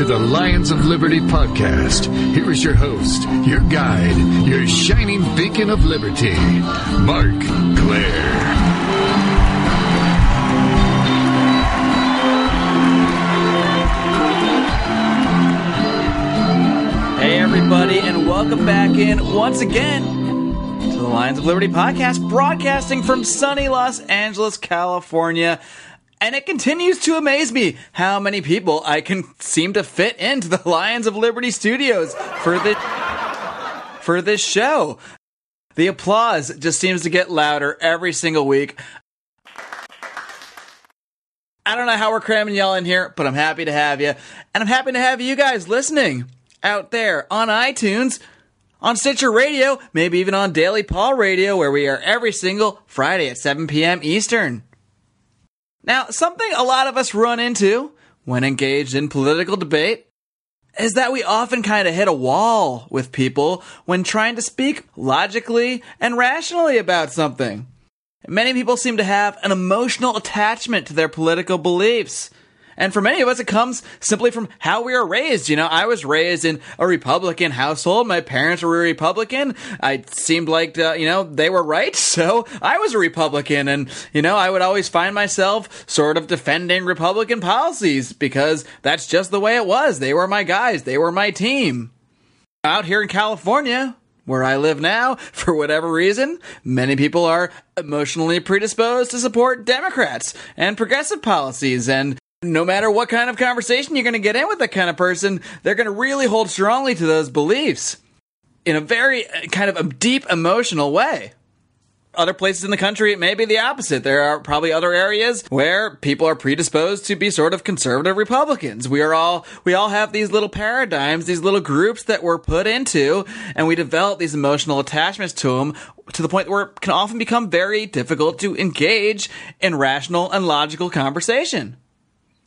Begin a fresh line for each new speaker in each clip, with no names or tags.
to the Lions of Liberty podcast. Here is your host, your guide, your shining beacon of liberty, Marc Clair.
Hey, everybody, and welcome back in once again to the Lions of Liberty podcast, broadcasting from sunny Los Angeles, California. And it continues to amaze me how many people I can seem to fit into the Lions of Liberty studios for the for this show. The applause just seems to get louder every single week. I don't know how we're cramming y'all in here, but I'm happy to have you. And I'm happy to have you guys listening out there on iTunes, on Stitcher Radio, maybe even on Daily Paul Radio, where we are every single Friday at 7 p.m. Eastern. Now, something a lot of us run into when engaged in political debate is that we often kind of hit a wall with people when trying to speak logically and rationally about something. Many people seem to have an emotional attachment to their political beliefs. And for many of us, it comes simply from how we are raised. You know, I was raised in a Republican household. My parents were Republican. I seemed like, uh, you know, they were right. So I was a Republican. And, you know, I would always find myself sort of defending Republican policies because that's just the way it was. They were my guys. They were my team. Out here in California, where I live now, for whatever reason, many people are emotionally predisposed to support Democrats and progressive policies. And no matter what kind of conversation you're going to get in with that kind of person, they're going to really hold strongly to those beliefs in a very uh, kind of a deep emotional way. Other places in the country, it may be the opposite. There are probably other areas where people are predisposed to be sort of conservative Republicans. We are all, we all have these little paradigms, these little groups that we're put into, and we develop these emotional attachments to them to the point where it can often become very difficult to engage in rational and logical conversation.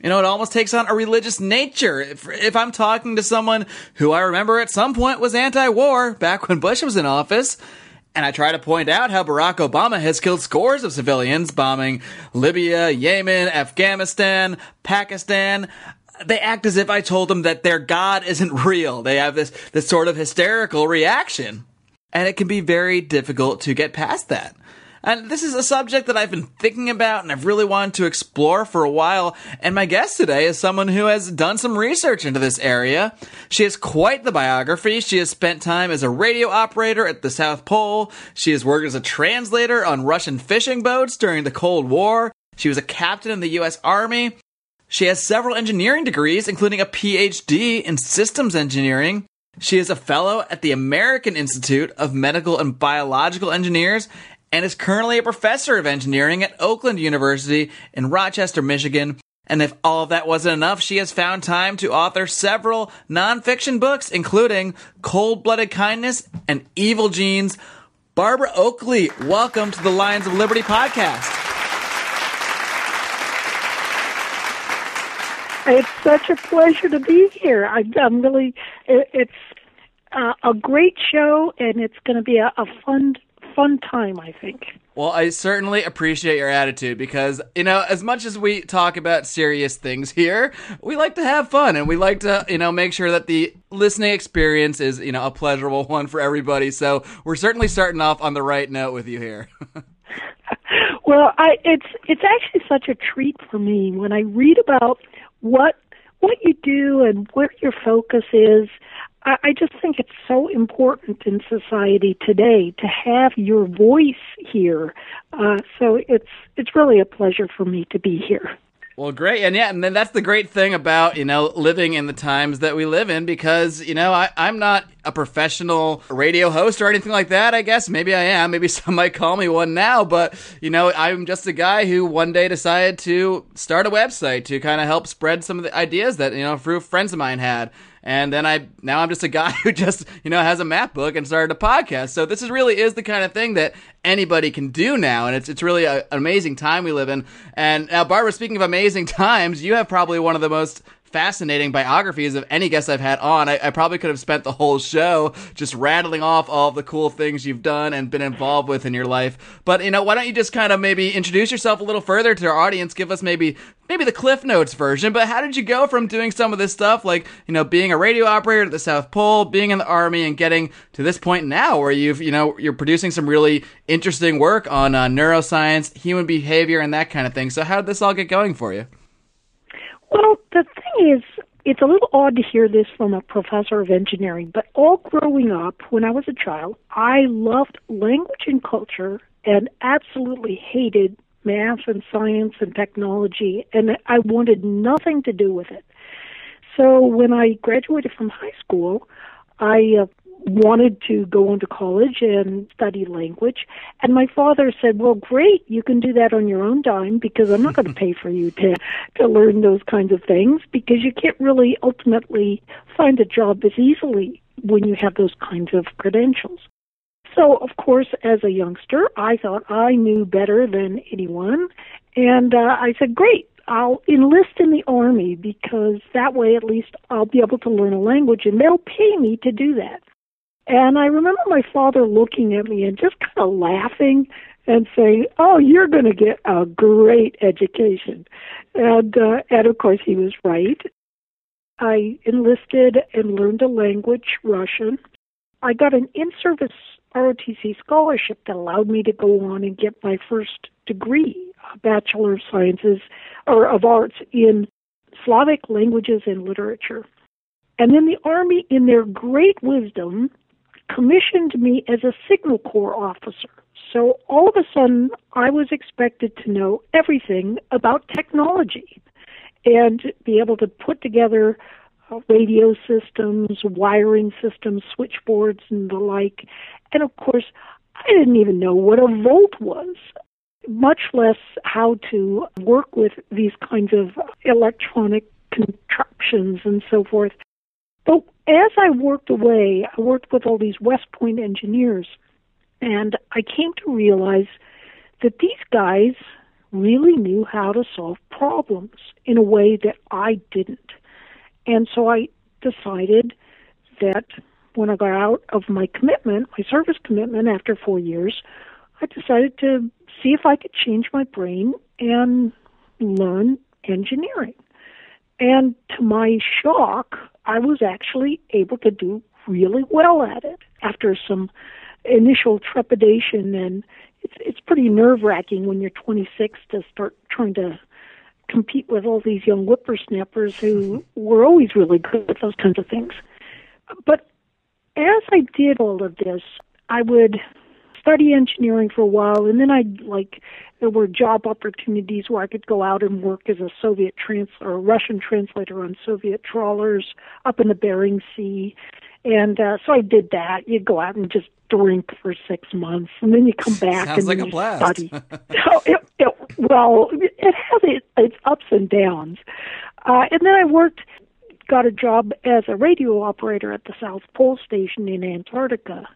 You know, it almost takes on a religious nature. If, if, I'm talking to someone who I remember at some point was anti-war back when Bush was in office, and I try to point out how Barack Obama has killed scores of civilians bombing Libya, Yemen, Afghanistan, Pakistan, they act as if I told them that their God isn't real. They have this, this sort of hysterical reaction. And it can be very difficult to get past that. And this is a subject that I've been thinking about and I've really wanted to explore for a while. And my guest today is someone who has done some research into this area. She has quite the biography. She has spent time as a radio operator at the South Pole. She has worked as a translator on Russian fishing boats during the Cold War. She was a captain in the U.S. Army. She has several engineering degrees, including a PhD in systems engineering. She is a fellow at the American Institute of Medical and Biological Engineers and is currently a professor of engineering at Oakland University in Rochester, Michigan. And if all of that wasn't enough, she has found time to author several nonfiction books, including Cold Blooded Kindness and Evil Genes. Barbara Oakley, welcome to the Lions of Liberty podcast.
It's such a pleasure to be here. I, am really, it's uh, a great show, and it's going to be a, a fun fun time, I think.
Well, I certainly appreciate your attitude because, you know, as much as we talk about serious things here, we like to have fun and we like to, you know, make sure that the listening experience is, you know, a pleasurable one for everybody. So we're certainly starting off on the right note with you here.
well, I, it's it's actually such a treat for me when I read about what what you do and where your focus is. I, just think it's so important in society today to have your voice here. Uh, so it's it's really a pleasure for me to be here.
Well, great, and yeah, and then that's the great thing about you know living in the times that we live in because you know I, I'm not a professional radio host or anything like that. I guess maybe I am. Maybe some might call me one now, but you know I'm just a guy who one day decided to start a website to kind of help spread some of the ideas that you know through friends of mine had and then I now I'm just a guy who just you know has a MacBook and started a podcast. So this is really is the kind of thing that anybody can do now, and it's it's really a, an amazing time we live in. And now, Barbara, speaking of amazing times, you have probably one of the most fascinating biographies of any guest I've had on. I, I, probably could have spent the whole show just rattling off all the cool things you've done and been involved with in your life. But you know, why don't you just kind of maybe introduce yourself a little further to our audience? Give us maybe maybe the Cliff Notes version. But how did you go from doing some of this stuff, like you know, being a radio operator at the South Pole, being in the Army, and getting to this point now where you've you know you're producing some really interesting work on uh, neuroscience, human behavior, and that kind of thing. So how did this all get going for you?
Well, the thing is, it's a little odd to hear this from a professor of engineering, but all growing up, when I was a child, I loved language and culture and absolutely hated math and science and technology, and I wanted nothing to do with it. So when I graduated from high school, I uh, wanted to go on to college and study language. And my father said, Well, great, you can do that on your own dime because I'm not going to pay for you to, to learn those kinds of things because you can't really ultimately find a job as easily when you have those kinds of credentials. So, of course, as a youngster, I thought I knew better than anyone. And uh, I said, Great, I'll enlist in the army because that way at least I'll be able to learn a language and they'll pay me to do that. And I remember my father looking at me and just kind of laughing and saying, "Oh, you're going to get a great education," and uh, and of course he was right. I enlisted and learned a language, Russian. I got an in-service ROTC scholarship that allowed me to go on and get my first degree, a Bachelor of Sciences or of Arts in Slavic languages and literature. And then the Army, in their great wisdom, commissioned me as a Signal Corps officer. So all of a sudden, I was expected to know everything about technology and be able to put together uh, radio systems, wiring systems, switchboards, and the like. And of course, I didn't even know what a volt was, much less how to work with these kinds of electronic contraptions and so forth. But as I worked away, I worked with all these West Point engineers, and I came to realize that these guys really knew how to solve problems in a way that I didn't. And so I decided that when I got out of my commitment, my service commitment after four years, I decided to see if I could change my brain and learn engineering. And to my shock, I was actually able to do really well at it after some initial trepidation and it's it's pretty nerve wracking when you're 26 to start trying to compete with all these young whippersnappers who were always really good at those kinds of things. But as I did all of this, I would study engineering for a while, and then I'd like there were job opportunities where I could go out and work as a Soviet trans or a Russian translator on Soviet trawlers up in the Bering Sea, and uh, so I did that. You'd go out and just drink for six months, and then you come back
Sounds
and
like
you
a blast.
study. so it, it, well, it has it, its ups and downs, uh, and then I worked got a job as a radio operator at the South Pole Station in Antarctica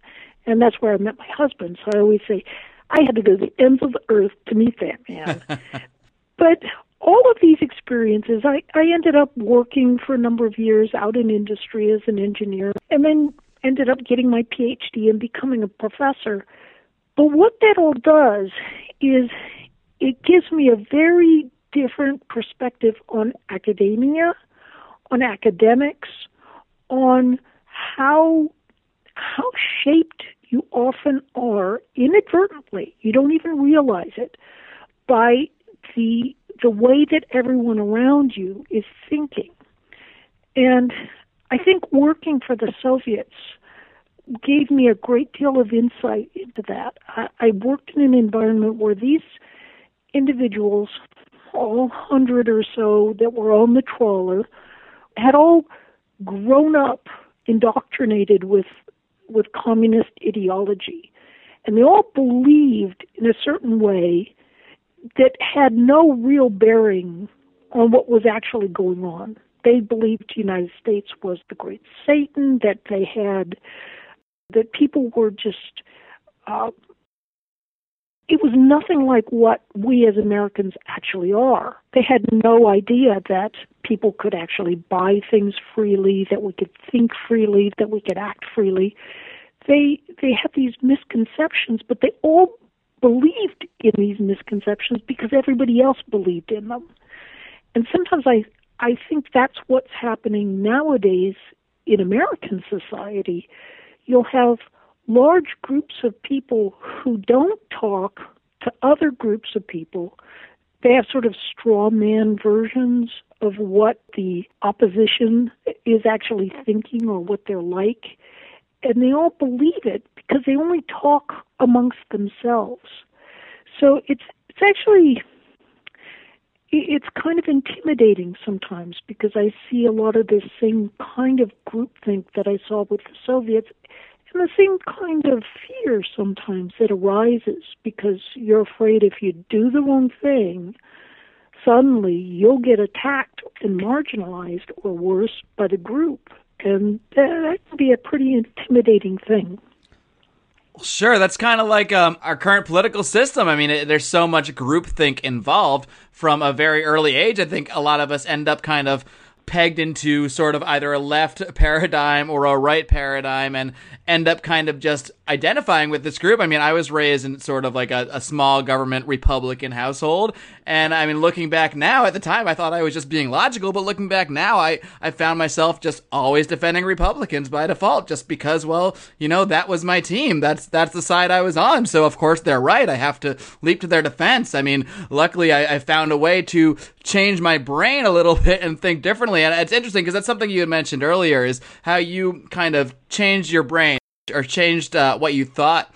and that's where I met my husband. So I always say I had to go to the ends of the earth to meet that man. but all of these experiences, I, I ended up working for a number of years out in industry as an engineer, and then ended up getting my PhD and becoming a professor. But what that all does is it gives me a very different perspective on academia, on academics, on how how shaped you often are inadvertently, you don't even realize it, by the the way that everyone around you is thinking. And I think working for the Soviets gave me a great deal of insight into that. I, I worked in an environment where these individuals, all hundred or so that were on the trawler, had all grown up indoctrinated with with communist ideology. And they all believed in a certain way that had no real bearing on what was actually going on. They believed the United States was the great Satan, that they had, that people were just, uh, it was nothing like what we as Americans actually are. They had no idea that people could actually buy things freely, that we could think freely, that we could act freely. They they had these misconceptions, but they all believed in these misconceptions because everybody else believed in them. And sometimes I I think that's what's happening nowadays in American society. You'll have large groups of people who don't talk to other groups of people. They have sort of straw man versions of what the opposition is actually thinking or what they're like. And they all believe it because they only talk amongst themselves. So it's it's actually it's kind of intimidating sometimes because I see a lot of this same kind of groupthink that I saw with the Soviets and the same kind of fear sometimes that arises because you're afraid if you do the wrong thing, suddenly you'll get attacked and marginalized or worse by the group. And that can be a pretty intimidating thing.
Sure, that's kind of like um, our current political system. I mean, it, there's so much groupthink involved from a very early age. I think a lot of us end up kind of pegged into sort of either a left paradigm or a right paradigm and end up kind of just identifying with this group. I mean, I was raised in sort of like a, a, small government Republican household. And I mean, looking back now at the time, I thought I was just being logical, but looking back now, I, I found myself just always defending Republicans by default, just because, well, you know, that was my team. That's, that's the side I was on. So of course they're right. I have to leap to their defense. I mean, luckily I, I found a way to change my brain a little bit and think differently. And it's interesting because that's something you had mentioned earlier is how you kind of changed your brain or changed uh, what you thought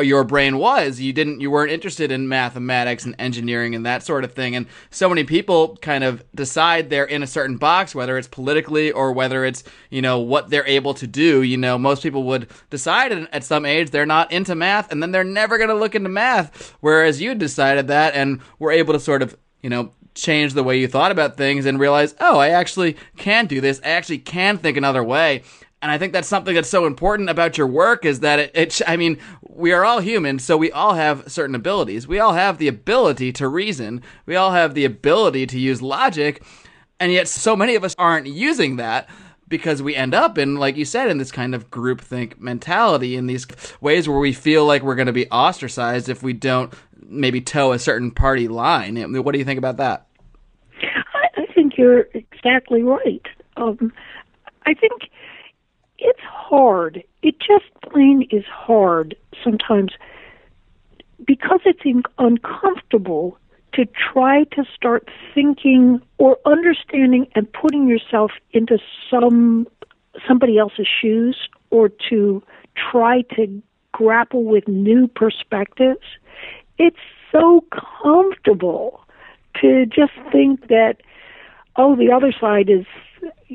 your brain was. You didn't you weren't interested in mathematics and engineering and that sort of thing. And so many people kind of decide they're in a certain box whether it's politically or whether it's you know what they're able to do. You know most people would decide at some age they're not into math and then they're never going to look into math whereas you decided that and were able to sort of you know change the way you thought about things and realize oh i actually can do this. I actually can think another way and I think that's something that's so important about your work is that it, it, I mean, we are all human, so we all have certain abilities. We all have the ability to reason. We all have the ability to use logic. And yet so many of us aren't using that because we end up in, like you said, in this kind of groupthink mentality, in these ways where we feel like we're going to be ostracized if we don't maybe toe a certain party line. What do you think about that?
I think you're exactly right. Um, I think it's hard. It just plain is hard sometimes because it's in- uncomfortable to try to start thinking or understanding and putting yourself into some somebody else's shoes or to try to grapple with new perspectives. It's so comfortable to just think that oh the other side is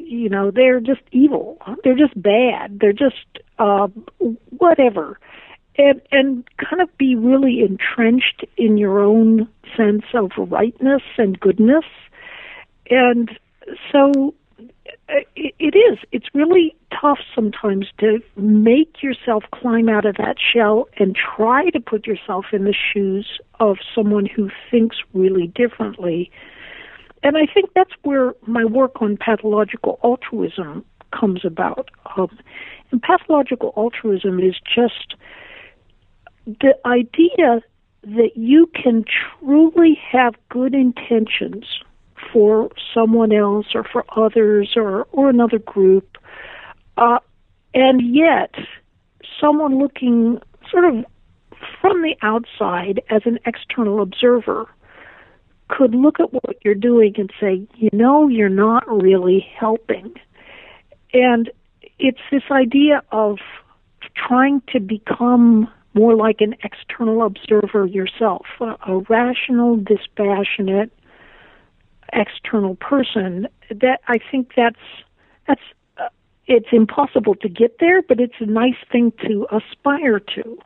you know they're just evil. They're just bad. They're just uh whatever. And and kind of be really entrenched in your own sense of rightness and goodness. And so uh, it, it is. It's really tough sometimes to make yourself climb out of that shell and try to put yourself in the shoes of someone who thinks really differently and I think that's where my work on pathological altruism comes about. Um, and pathological altruism is just the idea that you can truly have good intentions for someone else or for others or, or another group, uh, and yet someone looking sort of from the outside as an external observer could look at what you're doing and say, you know, you're not really helping. And it's this idea of trying to become more like an external observer yourself, a, a rational, dispassionate, external person. That I think that's that's uh, it's impossible to get there, but it's a nice thing to aspire to.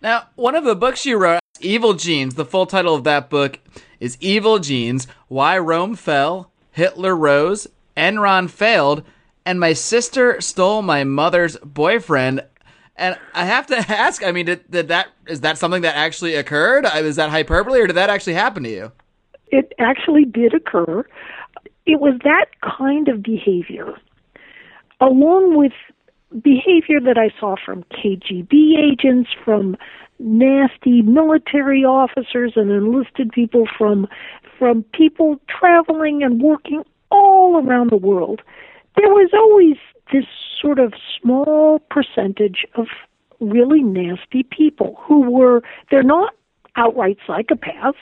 Now, one of the books you wrote Evil Genes. The full title of that book is Evil Genes Why Rome Fell, Hitler Rose, Enron Failed, and My Sister Stole My Mother's Boyfriend. And I have to ask, I mean, did, did that is that something that actually occurred? Uh, is that hyperbole or did that actually happen to you?
It actually did occur. it was that kind of behavior, along with behavior that I saw from KGB agents, from nasty military officers and enlisted people from from people traveling and working all around the world. There was always this sort of small percentage of really nasty people who were they're not outright psychopaths.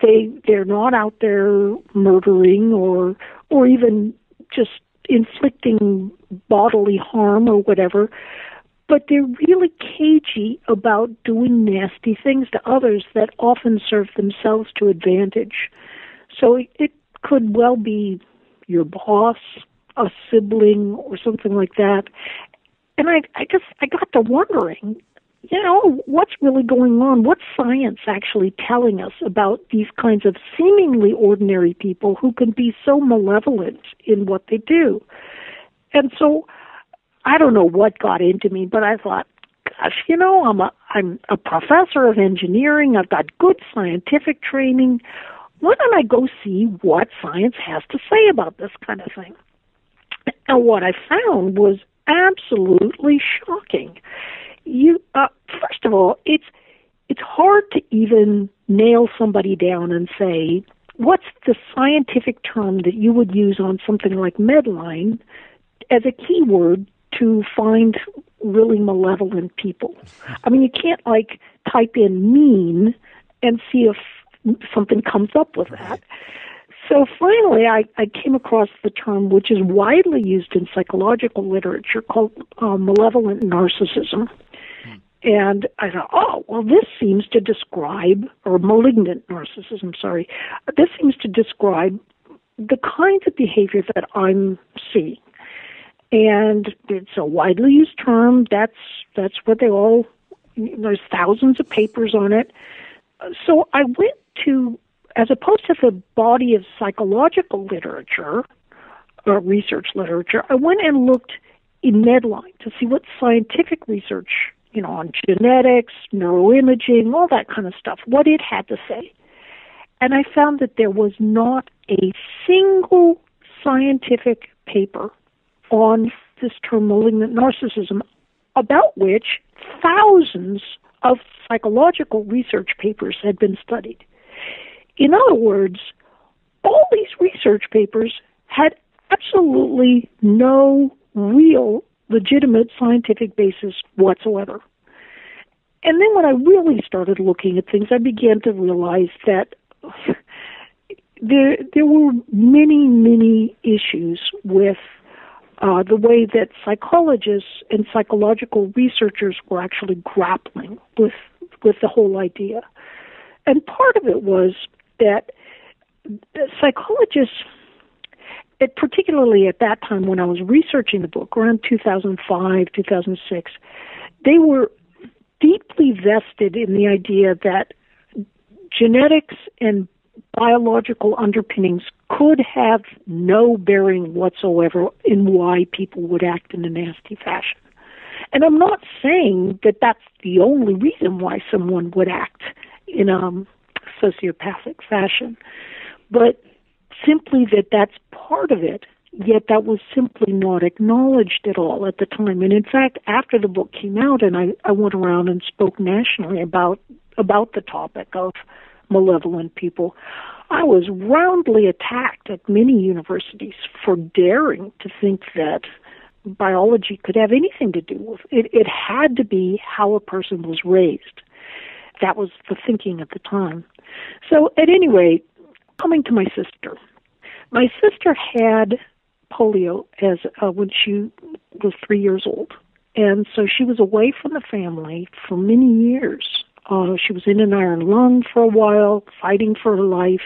They they're not out there murdering or or even just inflicting bodily harm or whatever, but they're really cagey about doing nasty things to others that often serve themselves to advantage. So it, it could well be your boss, a sibling, or something like that. And I, I just, I got to wondering, you know, what's really going on? What's science actually telling us about these kinds of seemingly ordinary people who can be so malevolent in what they do? And so I don't know what got into me, but I thought, gosh, you know, I'm a I'm a professor of engineering. I've got good scientific training. Why don't I go see what science has to say about this kind of thing? And what I found was absolutely shocking you uh, first of all, it's it's hard to even nail somebody down and say what's the scientific term that you would use on something like Medline as a keyword to find really malevolent people. I mean, you can't like type in mean and see if something comes up with that. So finally, I, I came across the term which is widely used in psychological literature called uh, malevolent narcissism. And I thought, oh, well, this seems to describe, or malignant narcissism, sorry, this seems to describe the kinds of behavior that I'm seeing. And it's a widely used term. That's that's what they all. There's thousands of papers on it. So I went to, as opposed to the body of psychological literature or research literature, I went and looked in Medline to see what scientific research you know, on genetics, neuroimaging, all that kind of stuff, what it had to say. And I found that there was not a single scientific paper on this term malignant narcissism, about which thousands of psychological research papers had been studied. In other words, all these research papers had absolutely no real legitimate scientific basis whatsoever. And then when I really started looking at things, I began to realize that there there were many many issues with uh, the way that psychologists and psychological researchers were actually grappling with with the whole idea, and part of it was that psychologists it, particularly at that time when I was researching the book, around 2005, 2006, they were deeply vested in the idea that genetics and biological underpinnings could have no bearing whatsoever in why people would act in a nasty fashion. And I'm not saying that that's the only reason why someone would act in a sociopathic fashion, but simply that that's part of it, yet that was simply not acknowledged at all at the time. And in fact, after the book came out and I, I went around and spoke nationally about about the topic of malevolent people, I was roundly attacked at many universities for daring to think that biology could have anything to do with it. It had to be how a person was raised. That was the thinking at the time. So, at any rate, coming to my sister, my sister had polio as uh, when she was three years old, and so she was away from the family for many years. Uh, she was in an iron lung for a while, fighting for her life,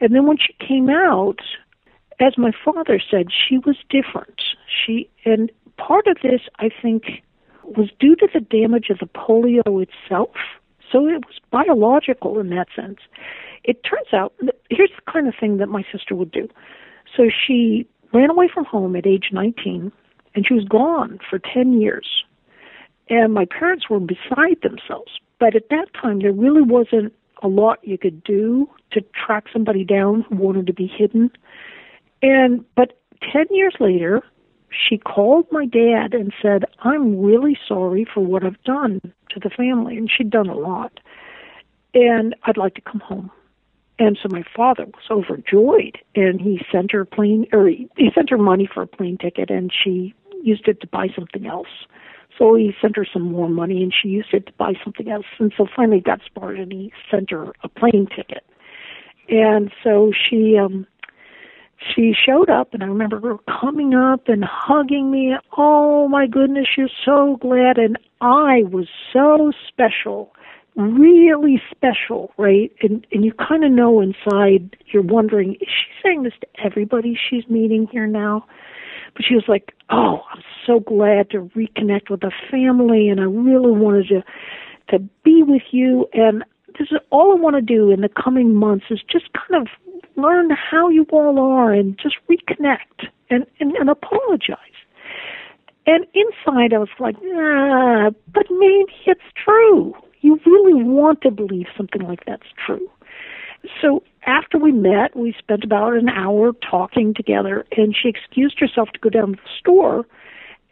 and then when she came out, as my father said, she was different. She and part of this, I think, was due to the damage of the polio itself. So it was biological in that sense. It turns out, here's the kind of thing that my sister would do. So she ran away from home at age 19, and she was gone for 10 years. And my parents were beside themselves. But at that time, there really wasn't a lot you could do to track somebody down who wanted to be hidden. And but 10 years later, she called my dad and said, I'm really sorry for what I've done to the family. And she'd done a lot. And I'd like to come home. And so my father was overjoyed and he sent her a plane, or he, he sent her money for a plane ticket and she used it to buy something else. So he sent her some more money and she used it to buy something else. And so finally got smart and he sent her a plane ticket. And so she, um, she showed up and I remember her coming up and hugging me. Oh my goodness, you're so glad. And I was so special, really special, right? And, and you kind of know inside, you're wondering, is she saying this to everybody she's meeting here now? But she was like, oh, I'm so glad to reconnect with the family and I really wanted to, to be with you. And this is all I want to do in the coming months is just kind of learn how you all are and just reconnect and, and, and apologize. And inside I was like, ah, but maybe it's true. You really want to believe something like that's true. So after we met, we spent about an hour talking together, and she excused herself to go down to the store.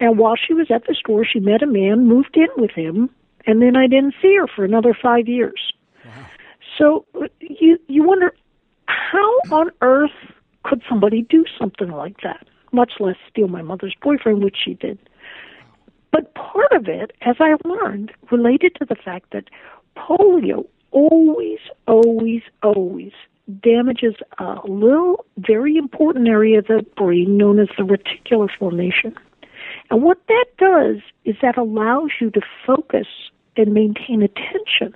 And while she was at the store, she met a man, moved in with him, and then I didn't see her for another five years. Wow. So you you wonder how on earth could somebody do something like that? Much less steal my mother's boyfriend, which she did. But part of it, as I learned, related to the fact that polio always, always, always damages a little, very important area of the brain known as the reticular formation. And what that does is that allows you to focus and maintain attention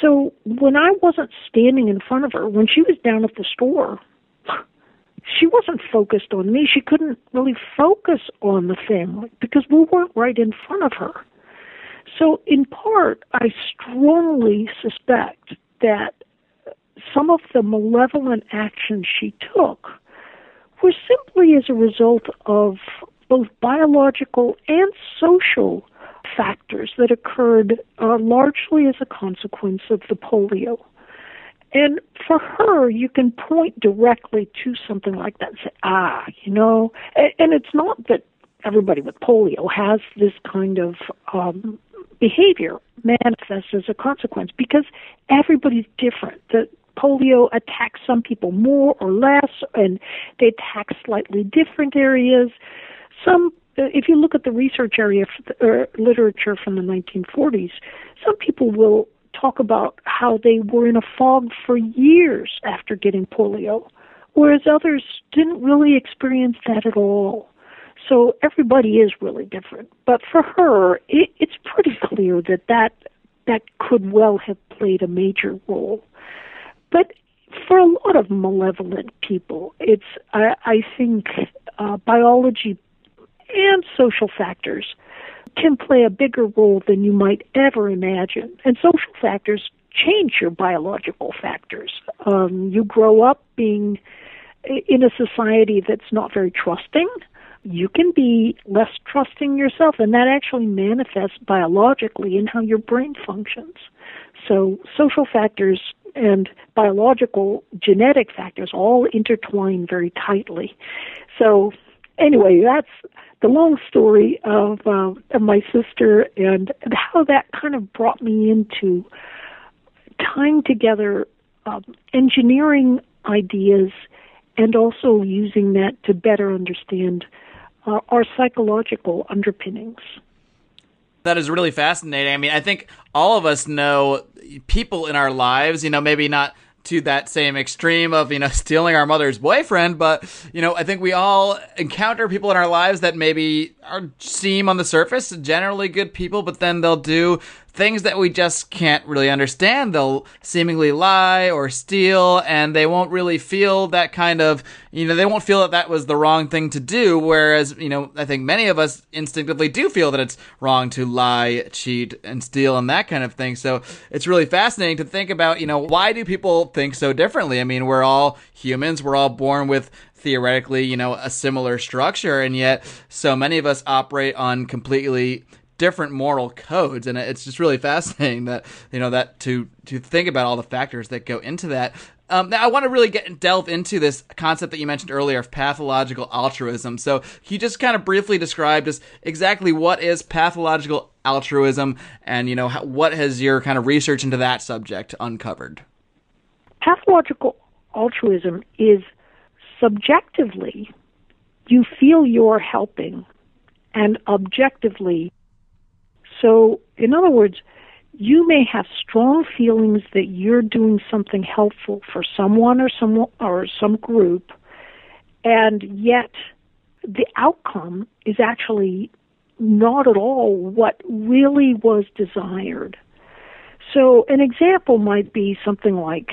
so when I wasn't standing in front of her, when she was down at the store, she wasn't focused on me. She couldn't really focus on the family because we weren't right in front of her. So, in part, I strongly suspect that some of the malevolent actions she took were simply as a result of both biological and social factors that occurred uh, largely as a consequence of the polio. And for her, you can point directly to something like that and say, ah, you know, and, and it's not that everybody with polio has this kind of um, behavior manifests as a consequence because everybody's different. The polio attacks some people more or less, and they attack slightly different areas. Some uh, if you look at the research area or literature from the 1940s, some people will talk about how they were in a fog for years after getting polio, whereas others didn't really experience that at all. So everybody is really different. But for her, it, it's pretty clear that, that that could well have played a major role. But for a lot of malevolent people, it's I, I think uh, biology and social factors can play a bigger role than you might ever imagine. And social factors change your biological factors. Um, you grow up being in a society that's not very trusting. You can be less trusting yourself, and that actually manifests biologically in how your brain functions. So, social factors and biological genetic factors all intertwine very tightly. So, anyway, that's the long story of, uh, of my sister and, how that kind of brought me into tying together um, engineering ideas and also using that to better understand uh, our psychological underpinnings.
That is really fascinating. I mean, I think all of us know people in our lives, you know, maybe not to that same extreme of, you know, stealing our mother's boyfriend, but, you know, I think we all encounter people in our lives that maybe are seem on the surface generally good people, but then they'll do things that we just can't really understand. They'll seemingly lie or steal, and they won't really feel that kind of, you know, they won't feel that that was the wrong thing to do. Whereas, you know, I think many of us instinctively do feel that it's wrong to lie, cheat, and steal, and that kind of thing. So it's really fascinating to think about, you know, why do people think so differently? I mean, we're all humans, we're all born with theoretically, you know, a similar structure, and yet so many of us operate on completely different moral codes and it's just really fascinating that you know that to to think about all the factors that go into that Um, now, I want to really get delve into this concept that you mentioned earlier of pathological altruism. So, you just kind of briefly described just exactly what is pathological altruism, and you know how, what has your kind of research into that subject uncovered?
Pathological altruism is subjectively you feel you're helping, and objectively. So, in other words, you may have strong feelings that you're doing something helpful for someone or some or some group, and yet the outcome is actually not at all what really was desired. So, an example might be something like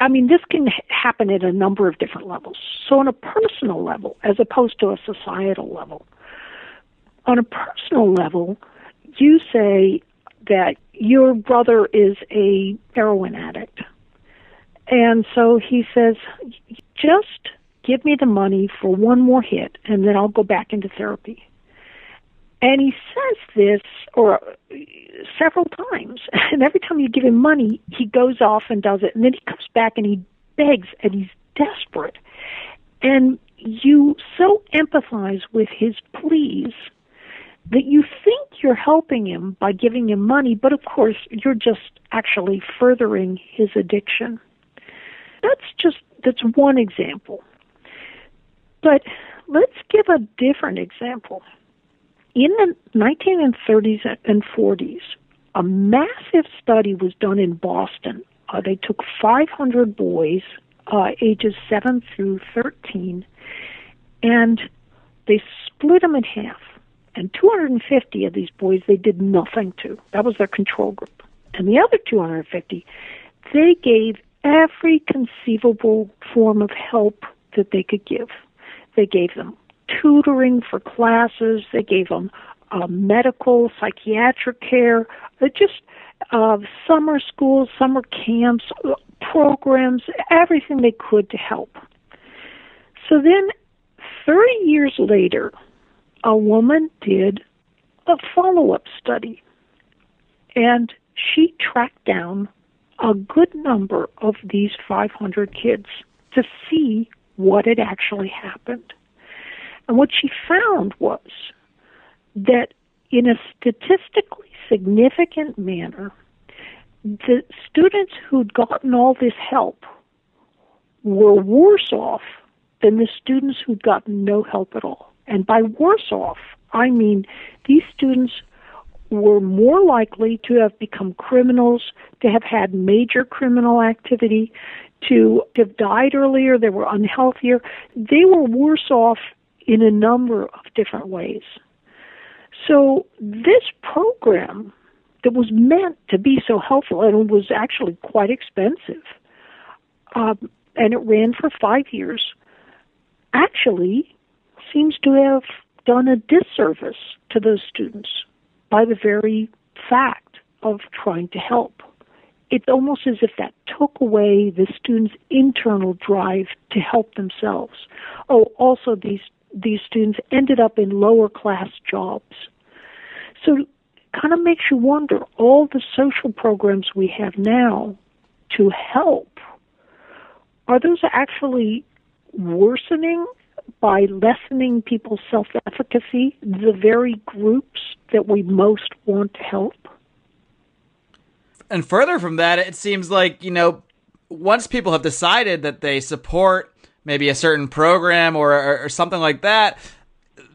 I mean, this can happen at a number of different levels. So, on a personal level, as opposed to a societal level, on a personal level, you say that your brother is a heroin addict. And so he says, just give me the money for one more hit and then I'll go back into therapy. And he says this or several times. And every time you give him money, he goes off and does it. And then he comes back and he begs and he's desperate. And you so empathize with his pleas that you think you're helping him by giving him money, but of course, you're just actually furthering his addiction. That's just that's one example. But let's give a different example. In the 1930s and 40s, a massive study was done in Boston. Uh, they took 500 boys, uh, ages 7 through 13, and they split them in half and 250 of these boys they did nothing to. That was their control group. And the other 250, they gave every conceivable form of help that they could give. They gave them tutoring for classes, they gave them uh, medical, psychiatric care, uh, just uh, summer schools, summer camps, uh, programs, everything they could to help. So then, 30 years later, a woman did a follow up study and she tracked down a good number of these 500 kids to see what had actually happened. And what she found was that in a statistically significant manner, the students who'd gotten all this help were worse off than the students who'd gotten no help at all. And by worse off, I mean these students were more likely to have become criminals, to have had major criminal activity, to have died earlier, they were unhealthier. They were worse off in a number of different ways. So this program that was meant to be so helpful and was actually quite expensive, um, and it ran for five years, actually seems to have done a disservice to those students by the very fact of trying to help. It's almost as if that took away the students' internal drive to help themselves. Oh, also these these students ended up in lower class jobs. So kind of makes you wonder all the social programs we have now to help are those actually worsening by lessening people's self efficacy, the very groups that we most want to help.
And further from that, it seems like, you know, once people have decided that they support maybe a certain program or, or, or something like that,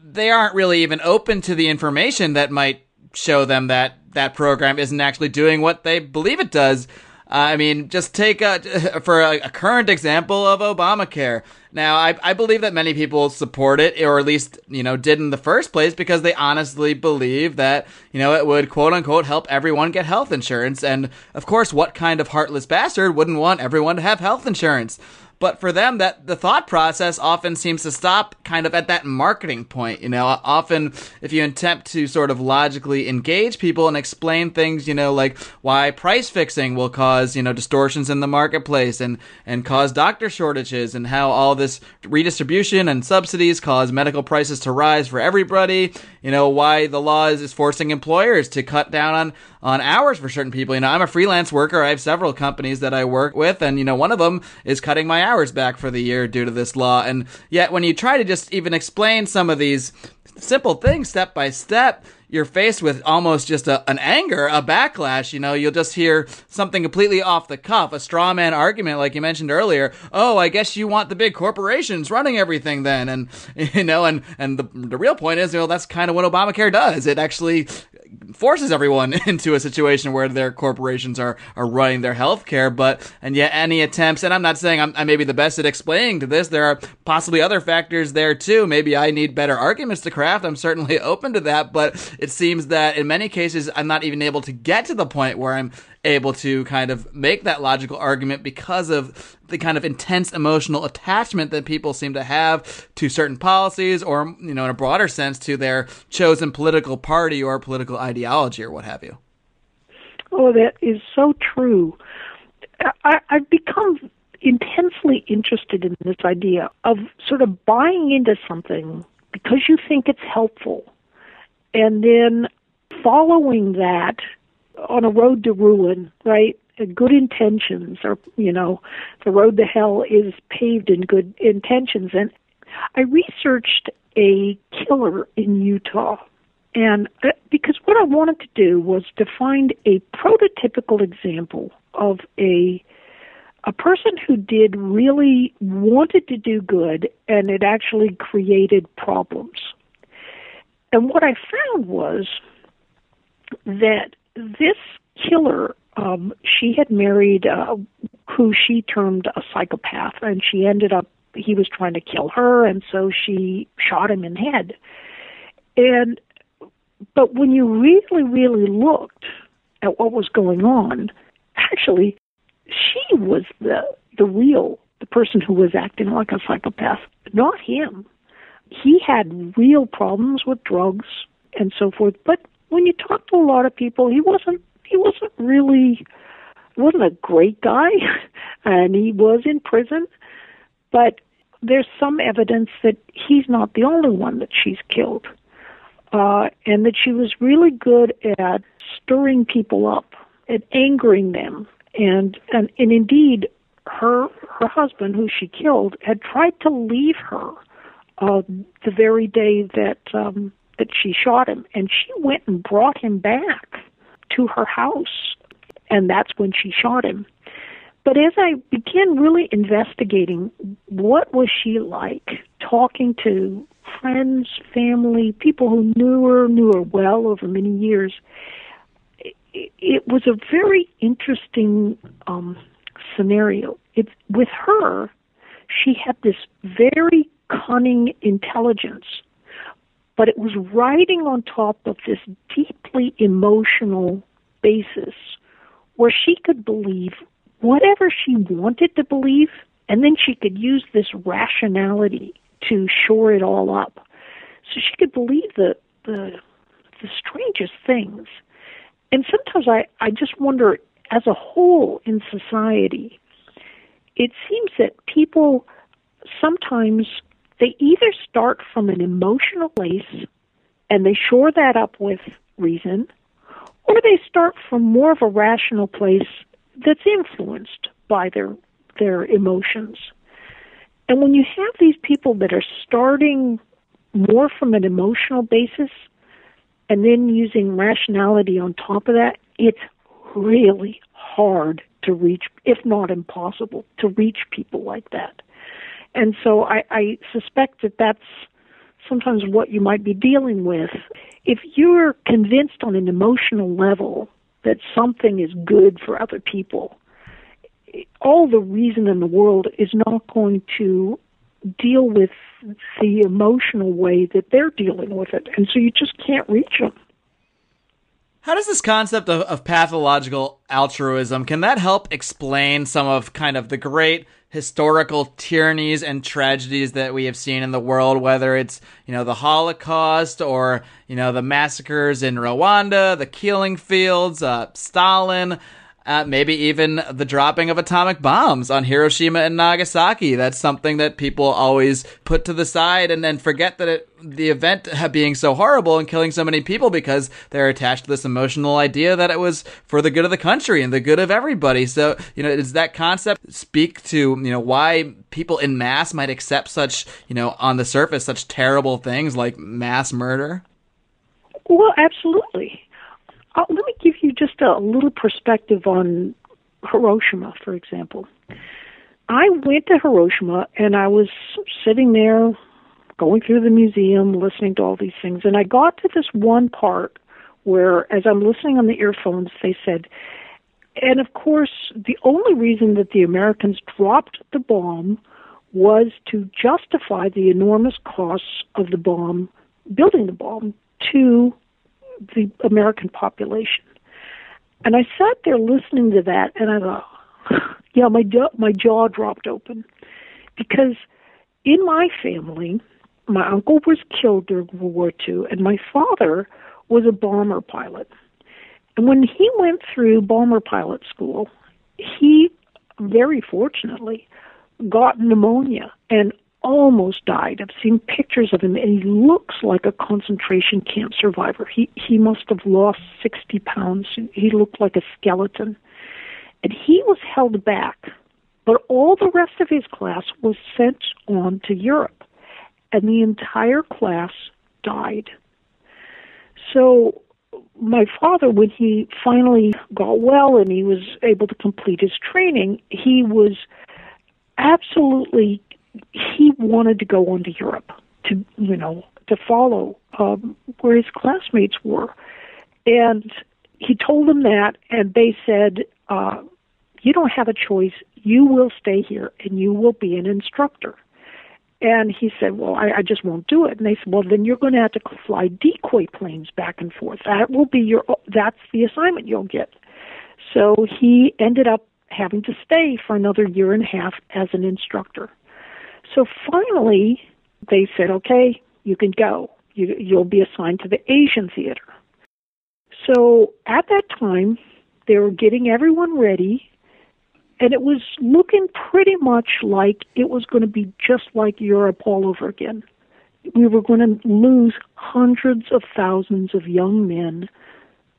they aren't really even open to the information that might show them that that program isn't actually doing what they believe it does. Uh, I mean, just take a, for a, a, current example of Obamacare. Now, I, I believe that many people support it, or at least, you know, did in the first place because they honestly believe that, you know, it would quote unquote help everyone get health insurance. And of course, what kind of heartless bastard wouldn't want everyone to have health insurance? But for them, that the thought process often seems to stop kind of at that marketing point. You know, often if you attempt to sort of logically engage people and explain things, you know, like why price fixing will cause, you know, distortions in the marketplace and, and cause doctor shortages and how all this redistribution and subsidies cause medical prices to rise for everybody you know, why the law is, is forcing employers to cut down on, on hours for certain people. You know, I'm a freelance worker. I have several companies that I work with, and, you know, one of them is cutting my hours back for the year due to this law. And yet, when you try to just even explain some of these simple things step by step, you're faced with almost just a, an anger, a backlash. You know, you'll just hear something completely off the cuff, a straw man argument, like you mentioned earlier. Oh, I guess you want the big corporations running everything then, and you know, and and the the real point is, you know, that's kind of what Obamacare does. It actually forces everyone into a situation where their corporations are, are running their healthcare. But, and yet any attempts, and I'm not saying I'm, I may be the best at explaining to this. There are possibly other factors there too. Maybe I need better arguments to craft. I'm certainly open to that. But it seems that in many cases, I'm not even able to get to the point where I'm able to kind of make that logical argument because of the kind of intense emotional attachment that people seem to have to certain policies or, you know, in a broader sense to their chosen political party or political ideology or what have you.
Oh, that is so true. I, I've become intensely interested in this idea of sort of buying into something because you think it's helpful and then following that on a road to ruin, right? Good intentions, or you know, the road to hell is paved in good intentions. And I researched a killer in Utah, and uh, because what I wanted to do was to find a prototypical example of a a person who did really wanted to do good and it actually created problems. And what I found was that this killer, um, she had married uh, who she termed a psychopath, and she ended up he was trying to kill her, and so she shot him in the head. And but when you really, really looked at what was going on, actually, she was the the real the person who was acting like a psychopath, not him. He had real problems with drugs and so forth, but when you talk to a lot of people, he wasn't he wasn't really wasn't a great guy, and he was in prison. But there's some evidence that he's not the only one that she's killed, uh, and that she was really good at stirring people up, at angering them, and and and indeed, her her husband, who she killed, had tried to leave her uh, the very day that um, that she shot him, and she went and brought him back to her house, and that's when she shot him. But as I began really investigating, what was she like? Talking to friends, family, people who knew her, knew her well over many years. It, was a very interesting um, scenario. It, with her, she had this very cunning intelligence but it was riding on top of this deeply emotional basis where she could believe whatever she wanted to believe, and then she could use this rationality to shore it all up. So she could believe the the, the strangest things. And sometimes I, I just wonder, as a whole in society, it seems that people sometimes they either start from an emotional place and they shore that up with reason, or they start from more of a rational place that's influenced by their their emotions. And when you have these people that are starting more from an emotional basis and then using rationality on top of that, it's really hard to reach, if not impossible, to reach people like that. And so I, I suspect that that's sometimes what you might be dealing with. If you're convinced on an emotional level that something is good for other people, all the reason in the world is not going to deal with the emotional way that they're dealing with it. And so you just can't reach them.
How does this concept of, of pathological altruism can that help explain some of kind of the great historical tyrannies and tragedies that we have seen in the world, whether it's, you know, the Holocaust or, you know, the massacres in Rwanda, the killing fields, uh, Stalin. Uh, maybe even the dropping of atomic bombs on Hiroshima and Nagasaki. That's something that people always put to the side and then forget that it, the event being so horrible and killing so many people because they're attached to this emotional idea that it was for the good of the country and the good of everybody. So, you know, does that concept speak to, you know, why people in mass might accept such, you know, on the surface, such terrible things like mass murder?
Well, absolutely. Uh, let me give you just a little perspective on Hiroshima, for example. I went to Hiroshima and I was sitting there going through the museum, listening to all these things, and I got to this one part where, as I'm listening on the earphones, they said, and of course, the only reason that the Americans dropped the bomb was to justify the enormous costs of the bomb, building the bomb, to the American population. And I sat there listening to that, and I thought, yeah, my my jaw dropped open because in my family, my uncle was killed during World War II, and my father was a bomber pilot. And when he went through bomber pilot school, he very fortunately got pneumonia and almost died. I've seen pictures of him, and he looks like a concentration camp survivor. He he must have lost sixty pounds. He looked like a skeleton, and he was held back. But all the rest of his class was sent on to Europe, and the entire class died. So my father, when he finally got well and he was able to complete his training, he was absolutely he wanted to go on to Europe to you know to follow um, where his classmates were, and he told them that, and they said, uh, "You don't have a choice. You will stay here, and you will be an instructor." And he said, "Well, I, I just won't do it." And they said, "Well, then you're going to have to fly decoy planes back and forth. That will be your. That's the assignment you'll get." So he ended up having to stay for another year and a half as an instructor. So finally, they said, okay, you can go. You, you'll be assigned to the Asian theater. So at that time, they were getting everyone ready, and it was looking pretty much like it was going to be just like Europe all over again. We were going to lose hundreds of thousands of young men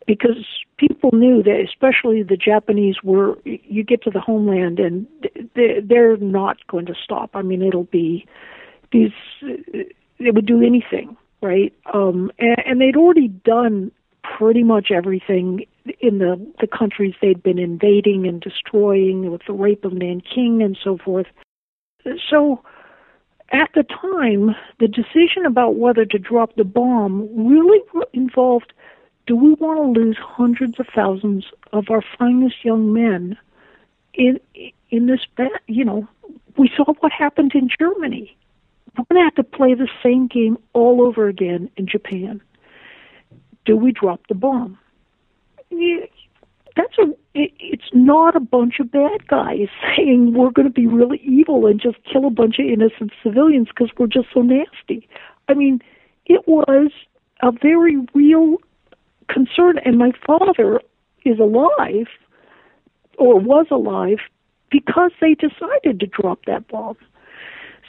because people knew that, especially the Japanese, were you get to the homeland and they're not going to stop. I mean, it'll be these. They would do anything, right? Um, and, and they'd already done pretty much everything in the the countries they'd been invading and destroying with the rape of Nanking and so forth. So at the time, the decision about whether to drop the bomb really involved do we want to lose hundreds of thousands of our finest young men in in this you know we saw what happened in Germany. We're going to have to play the same game all over again in Japan. Do we drop the bomb? That's a it, it's not a bunch of bad guys saying we're going to be really evil and just kill a bunch of innocent civilians because we're just so nasty. I mean it was a very real concern. And my father is alive, or was alive, because they decided to drop that bomb.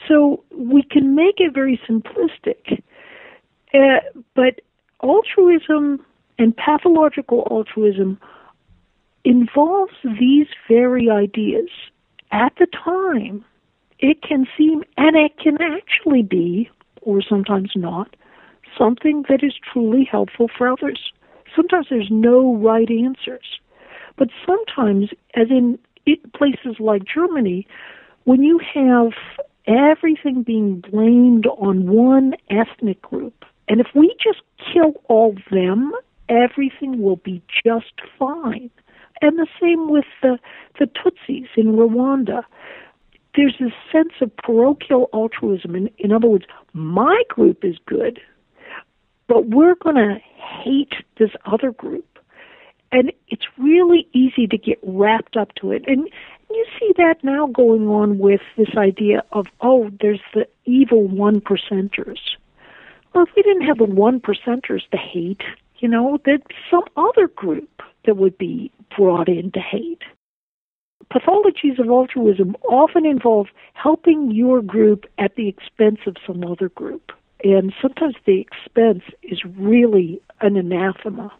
So we can make it very simplistic. Uh, but altruism and pathological altruism involves these very ideas. At the time, it can seem, and it can actually be, or sometimes not, something that is truly helpful for others sometimes there's no right answers. But sometimes, as in places like Germany, when you have everything being blamed on one ethnic group, and if we just kill all them, everything will be just fine. And the same with the, the Tutsis in Rwanda. There's this sense of parochial altruism. In, in other words, my group is good, but we're going to hate this other group. And it's really easy to get wrapped up to it. And you see that now going on with this idea of, oh, there's the evil one percenters. Well, if we didn't have the one percenters to hate, you know, there'd be some other group that would be brought in to hate. Pathologies of altruism often involve helping your group at the expense of some other group. And sometimes the expense is really an anathema.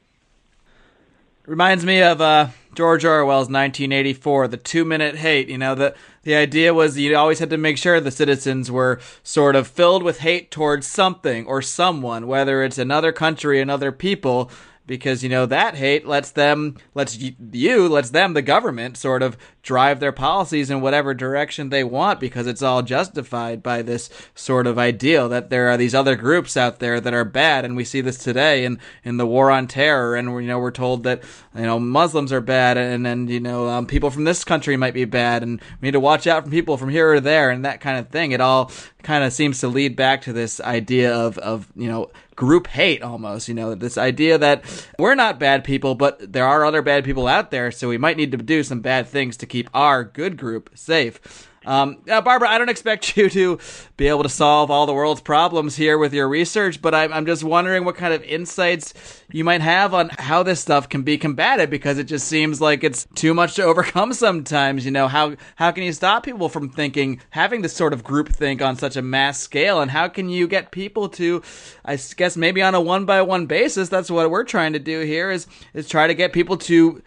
Reminds me of uh, George Orwell's 1984, The Two Minute Hate. You know, the, the idea was you always had to make sure the citizens were sort of filled with hate towards something or someone, whether it's another country, another people, because you know that hate lets them lets you lets them the government sort of drive their policies in whatever direction they want because it's all justified by this sort of ideal that there are these other groups out there that are bad. And we see this today in in the war on terror. And you know we're told that you know Muslims are bad and and you know um, people from this country might be bad and we need to watch out from people from here or there and that kind of thing. It all kind of seems to lead back to this idea of of you know group hate almost, you know, this idea that we're not bad people, but there are other bad people out there, so we might need to do some bad things to keep our good group safe. Um, uh, Barbara, I don't expect you to be able to solve all the world's problems here with your research, but I'm, I'm just wondering what kind of insights you might have on how this stuff can be combated because it just seems like it's too much to overcome sometimes. You know, how, how can you stop people from thinking, having this sort of group think on such a mass scale? And how can you get people to, I guess maybe on a one by one basis, that's what we're trying to do here is, is try to get people to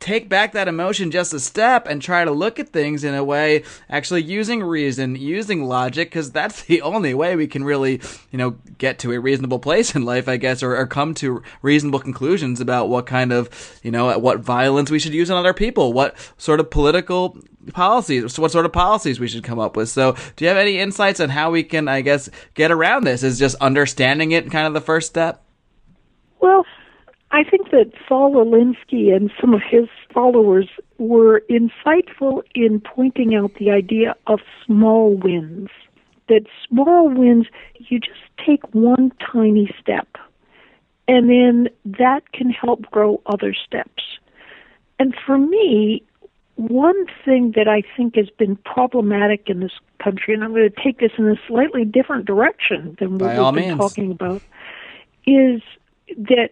take back that emotion just a step and try to look at things in a way actually using reason using logic because that's the only way we can really you know get to a reasonable place in life i guess or, or, come to reasonable conclusions about what kind of you know what violence we should use on other people what sort of political policies what sort of policies we should come up with. So do you have any insights on how we can i guess get around this? Is just understanding it kind of the first step?
Well I think that Saul Alinsky and some of his followers were insightful in pointing out the idea of small wins. That small wins, you just take one tiny step, and then that can help grow other steps. And for me, one thing that I think has been problematic in this country, and I'm going to take this in a slightly different direction than what we've been
means.
talking about, is that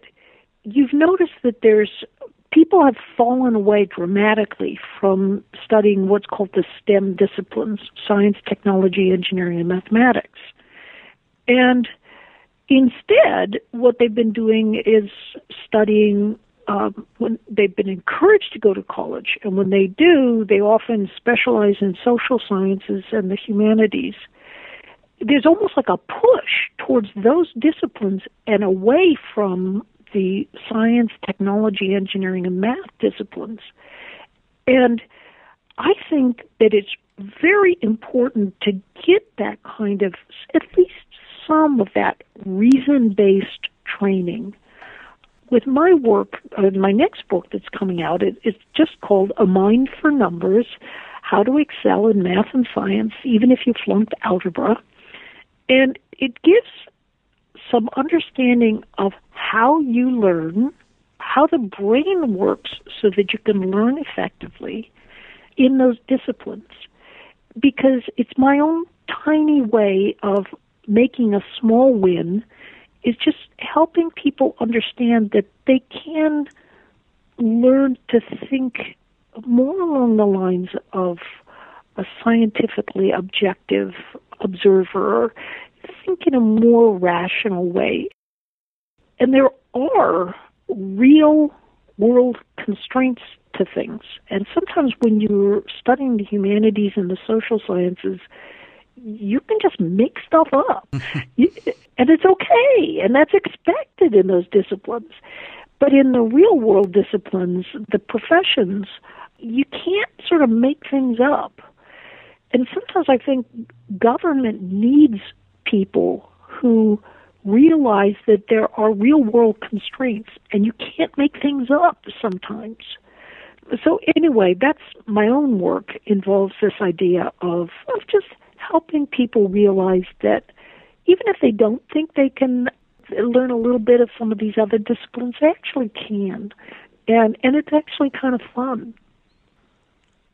you've noticed that there's people have fallen away dramatically from studying what's called the STEM disciplines science, technology, engineering, and mathematics. And instead, what they've been doing is studying. Um, when they've been encouraged to go to college, and when they do, they often specialize in social sciences and the humanities. There's almost like a push towards those disciplines and away from the science, technology, engineering, and math disciplines. And I think that it's very important to get that kind of, at least some of that reason based training. With my work, uh, my next book that's coming out, it, it's just called A Mind for Numbers How to Excel in Math and Science, even if you flunked algebra. And it gives some understanding of how you learn, how the brain works so that you can learn effectively in those disciplines. Because it's my own tiny way of making a small win is just helping people understand that they can learn to think more along the lines of a scientifically objective observer think in a more rational way. And there are real world constraints to things. And sometimes when you're studying the humanities and the social sciences, you can just make stuff up. and it's okay, and that's expected in those disciplines. But in the real world disciplines, the professions, you can't sort of make things up. And sometimes I think government needs people who realize that there are real world constraints and you can't make things up sometimes. So anyway, that's my own work involves this idea of, of just helping people realize that even if they don't think they can learn a little bit of some of these other disciplines, they actually can. And and it's actually kind of fun.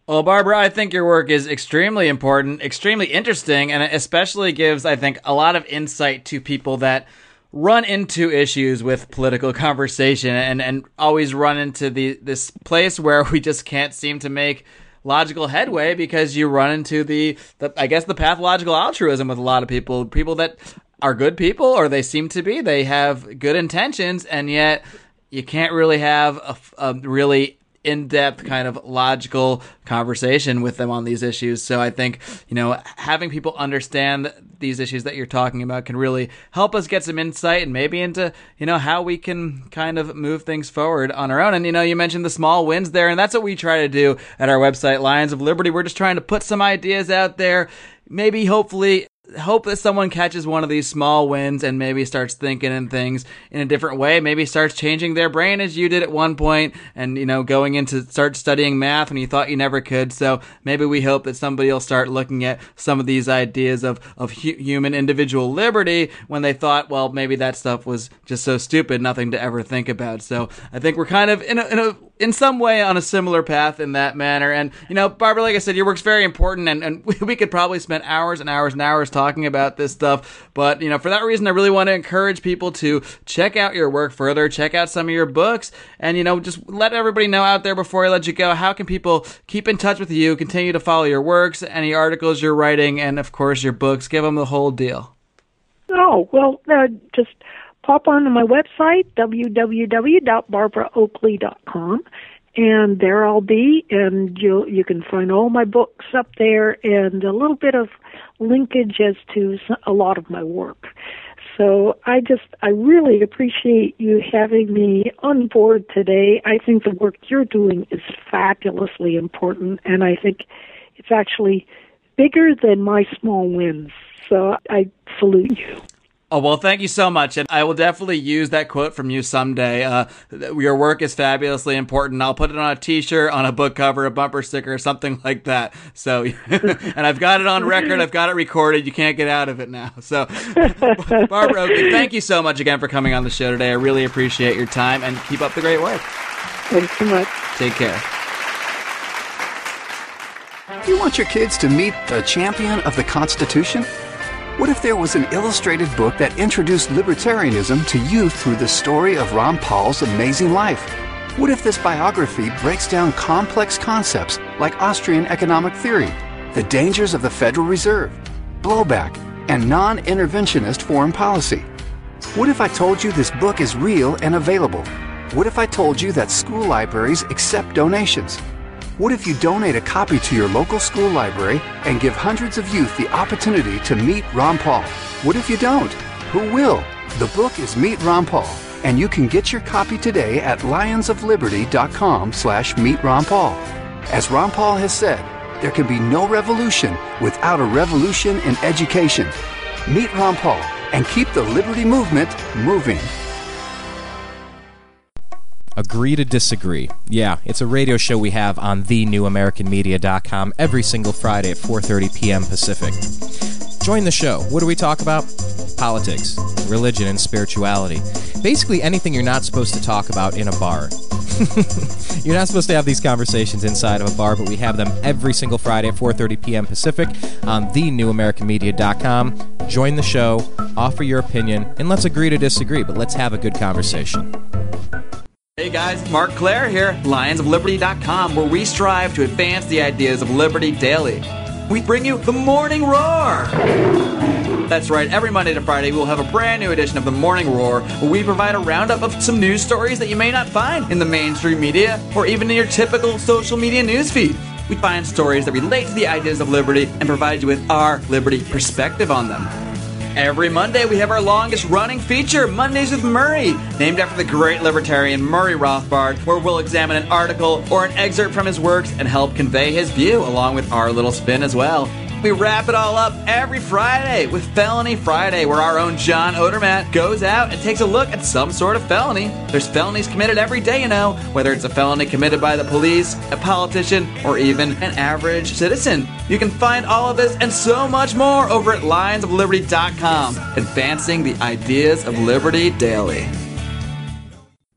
Well, Barbara, I think your work is extremely important, extremely interesting, and it especially gives, I think, a lot of insight to people that run into issues with political conversation and, and always run into the this place where we just can't seem to make logical headway because you run into the, the I guess the pathological altruism with a lot of people, people that are good people or they seem to be, they have good intentions and yet you can't really have a, a really in-depth kind of logical conversation with them on these issues. So I think, you know, having people understand these issues that you're talking about can really help us get some insight and maybe into, you know, how we can kind of move things forward on our own. And, you know, you mentioned the small wins there, and that's what we try to do at our website, Lions of Liberty. We're just trying to put some ideas out there maybe hopefully hope that someone catches one of these small wins and maybe starts thinking in things in a different way. Maybe starts changing their brain as you did at one point and you know going into start studying math when you thought you never could. So maybe we hope that somebody will start looking at some of these ideas of of hu- human individual liberty when they thought well maybe that stuff was just so stupid nothing to ever think about. So i think we're kind of in a, in a in some way on a similar path in that manner and you know barbara like i said your work's very important and, and we, could probably spend hours and hours and hours talking about this stuff. But, you know, for that reason, I really want to encourage people to check out your work further, check out some of your books, and, you know, just let everybody know out there before I let you go how can people keep in touch with you, continue to follow your works, any articles you're writing, and, of course, your books. Give them the whole deal.
Oh, well, uh, just pop onto my website, www.barbaraoakley.com, and there I'll be, and you you can find all my books up there, and a little bit of linkage as to a lot of my work. So I just I really appreciate you having me on board today. I think the work you're doing is fabulously important, and I think it's actually bigger than my small wins. So I salute you.
Oh, well, thank you so much. And I will definitely use that quote from you someday. Uh, your work is fabulously important. I'll put it on a t shirt, on a book cover, a bumper sticker, something like that. So, and I've got it on record, I've got it recorded. You can't get out of it now. So, Barbara Oakley, thank you so much again for coming on the show today. I really appreciate your time and keep up the great work.
Thanks so much.
Take care.
You want your kids to meet the champion of the Constitution? What if there was an illustrated book that introduced libertarianism to youth through the story of Ron Paul's amazing life? What if this biography breaks down complex concepts like Austrian economic theory, the dangers of the Federal Reserve, blowback, and non interventionist foreign policy? What if I told you this book is real and available? What if I told you that school libraries accept donations? What if you donate a copy to your local school library and give hundreds of youth the opportunity to meet Ron Paul? What if you don't? Who will? The book is Meet Ron Paul, and you can get your copy today at lionsofliberty.com slash meet Ron Paul. As Ron Paul has said, there can be no revolution without a revolution in education. Meet Ron Paul and keep the liberty movement moving.
Agree to Disagree. Yeah, it's a radio show we have on thenewamericanmedia.com every single Friday at 4:30 p.m. Pacific. Join the show. What do we talk about? Politics, religion, and spirituality. Basically anything you're not supposed to talk about in a bar. you're not supposed to have these conversations inside of a bar, but we have them every single Friday at 4:30 p.m. Pacific on thenewamericanmedia.com. Join the show, offer your opinion, and let's agree to disagree, but let's have a good conversation.
Hey guys, Marc Clair here, lionsofliberty.com, where we strive to advance the ideas of liberty daily. We bring you the Morning Roar! That's right, every Monday to Friday we'll have a brand new edition of the Morning Roar, where we provide a roundup of some news stories that you may not find in the mainstream media or even in your typical social media newsfeed. We find stories that relate to the ideas of liberty and provide you with our liberty perspective on them. Every Monday, we have our longest running feature, Mondays with Murray, named after the great libertarian Murray Rothbard, where we'll examine an article or an excerpt from his works and help convey his view, along with our little spin as well. We wrap it all up every Friday with Felony Friday, where our own John Odermatt goes out and takes a look at some sort of felony. There's felonies committed every day, you know, whether it's a felony committed by the police, a politician, or even an average citizen. You can find all of this and so much more over at lionsofliberty.com, advancing the ideas of liberty daily.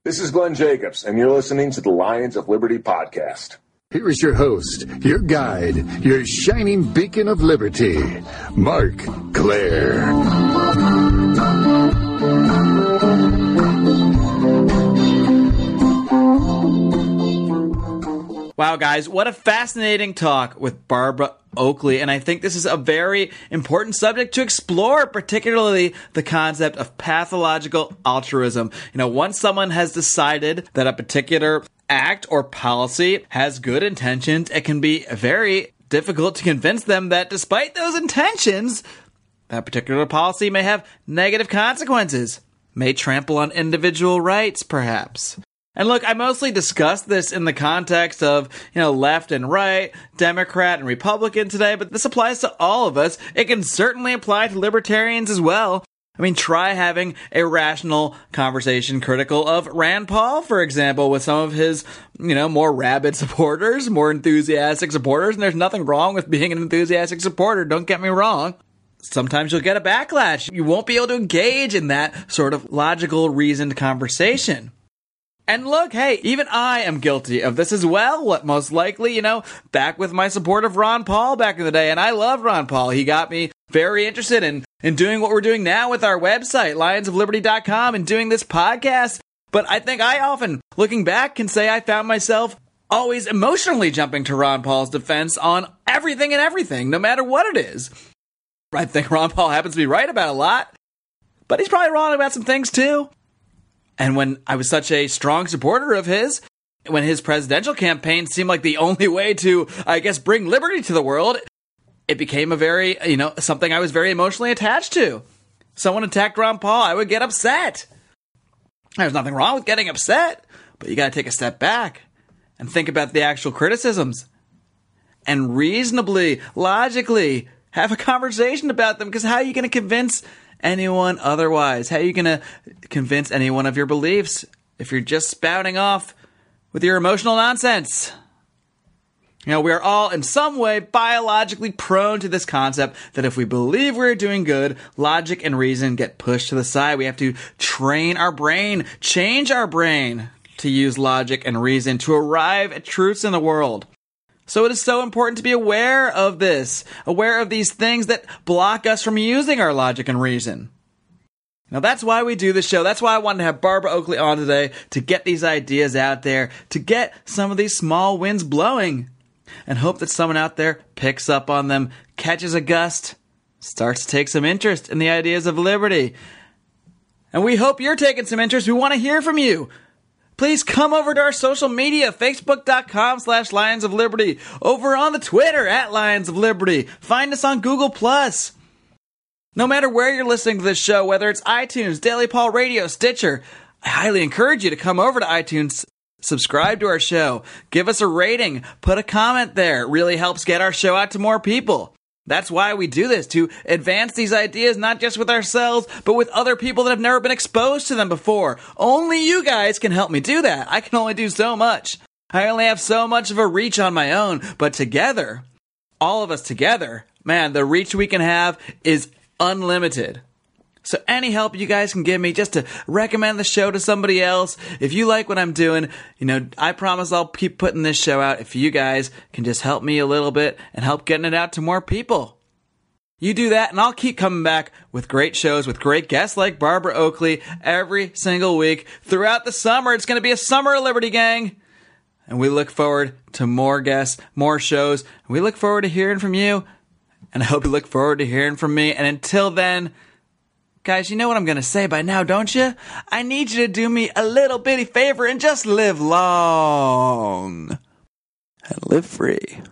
This is Glenn Jacobs, and you're listening to the Lions of Liberty podcast.
Here is your host, your guide, your shining beacon of liberty, Marc Clair.
Wow, guys, what a fascinating talk with Barbara Oakley. And I think this is a very important subject to explore, particularly the concept of pathological altruism. You know, once someone has decided that a particular act or policy has good intentions, it can be very difficult to convince them that despite those intentions, that particular policy may have negative consequences, may trample on individual rights, perhaps. And look, I mostly discuss this in the context of, you know, left and right, Democrat and Republican today, but this applies to all of us. It can certainly apply to libertarians as well. I mean, try having a rational conversation critical of Rand Paul, for example, with some of his, you know, more rabid supporters, more enthusiastic supporters. And there's nothing wrong with being an enthusiastic supporter. Don't get me wrong. Sometimes you'll get a backlash. You won't be able to engage in that sort of logical, reasoned conversation. And look, hey, even I am guilty of this as well. What most likely, you know, back with my support of Ron Paul back in the day. And I love Ron Paul. He got me very interested in, in doing what we're doing now with our website, lionsofliberty.com, and doing this podcast. But I think I often, looking back, can say I found myself always emotionally jumping to Ron Paul's defense on everything and everything, no matter what it is. I think Ron Paul happens to be right about a lot, but he's probably wrong about some things too. And when I was such a strong supporter of his, when his presidential campaign seemed like the only way to, I guess, bring liberty to the world, it became a very, you know, something I was very emotionally attached to. Someone attacked Ron Paul, I would get upset. There's nothing wrong with getting upset, but you got to take a step back and think about the actual criticisms and reasonably, logically have a conversation about them because how are you going to convince anyone otherwise? How are you going to convince anyone of your beliefs if you're just spouting off with your emotional nonsense? You know, we are all in some way biologically prone to this concept that if we believe we're doing good, logic and reason get pushed to the side. We have to train our brain, change our brain to use logic and reason to arrive at truths in the world. So it is so important to be aware of this, aware of these things that block us from using our logic and reason. Now that's why we do this show. That's why I wanted to have Barbara Oakley on today to get these ideas out there, to get some of these small winds blowing, and hope that someone out there picks up on them, catches a gust, starts to take some interest in the ideas of liberty. And we hope you're taking some interest. We want to hear from you please come over to our social media, facebook.com slash Lions of Liberty, over on the Twitter at Lions of Liberty. Find us on Google Plus. No matter where you're listening to this show, whether it's iTunes, Daily Paul Radio, Stitcher, I highly encourage you to come over to iTunes, subscribe to our show, give us a rating, put a comment there. It really helps get our show out to more people. That's why we do this, to advance these ideas not just with ourselves, but with other people that have never been exposed to them before. Only you guys can help me do that. I can only do so much. I only have so much of a reach on my own, but together, all of us together, man, the reach we can have is unlimited. So any help you guys can give me just to recommend the show to somebody else. If you like what I'm doing, you know, I promise I'll keep putting this show out if you guys can just help me a little bit and help getting it out to more people. You do that, and I'll keep coming back with great shows with great guests like Barbara Oakley every single week throughout the summer. It's going to be a summer of Liberty Gang. And we look forward to more guests, more shows. We look forward to hearing from you. And I hope you look forward to hearing from me. And until then, Guys, you know what I'm going to say by now, don't you? I need you to do me a little bitty favor and just live long and live free.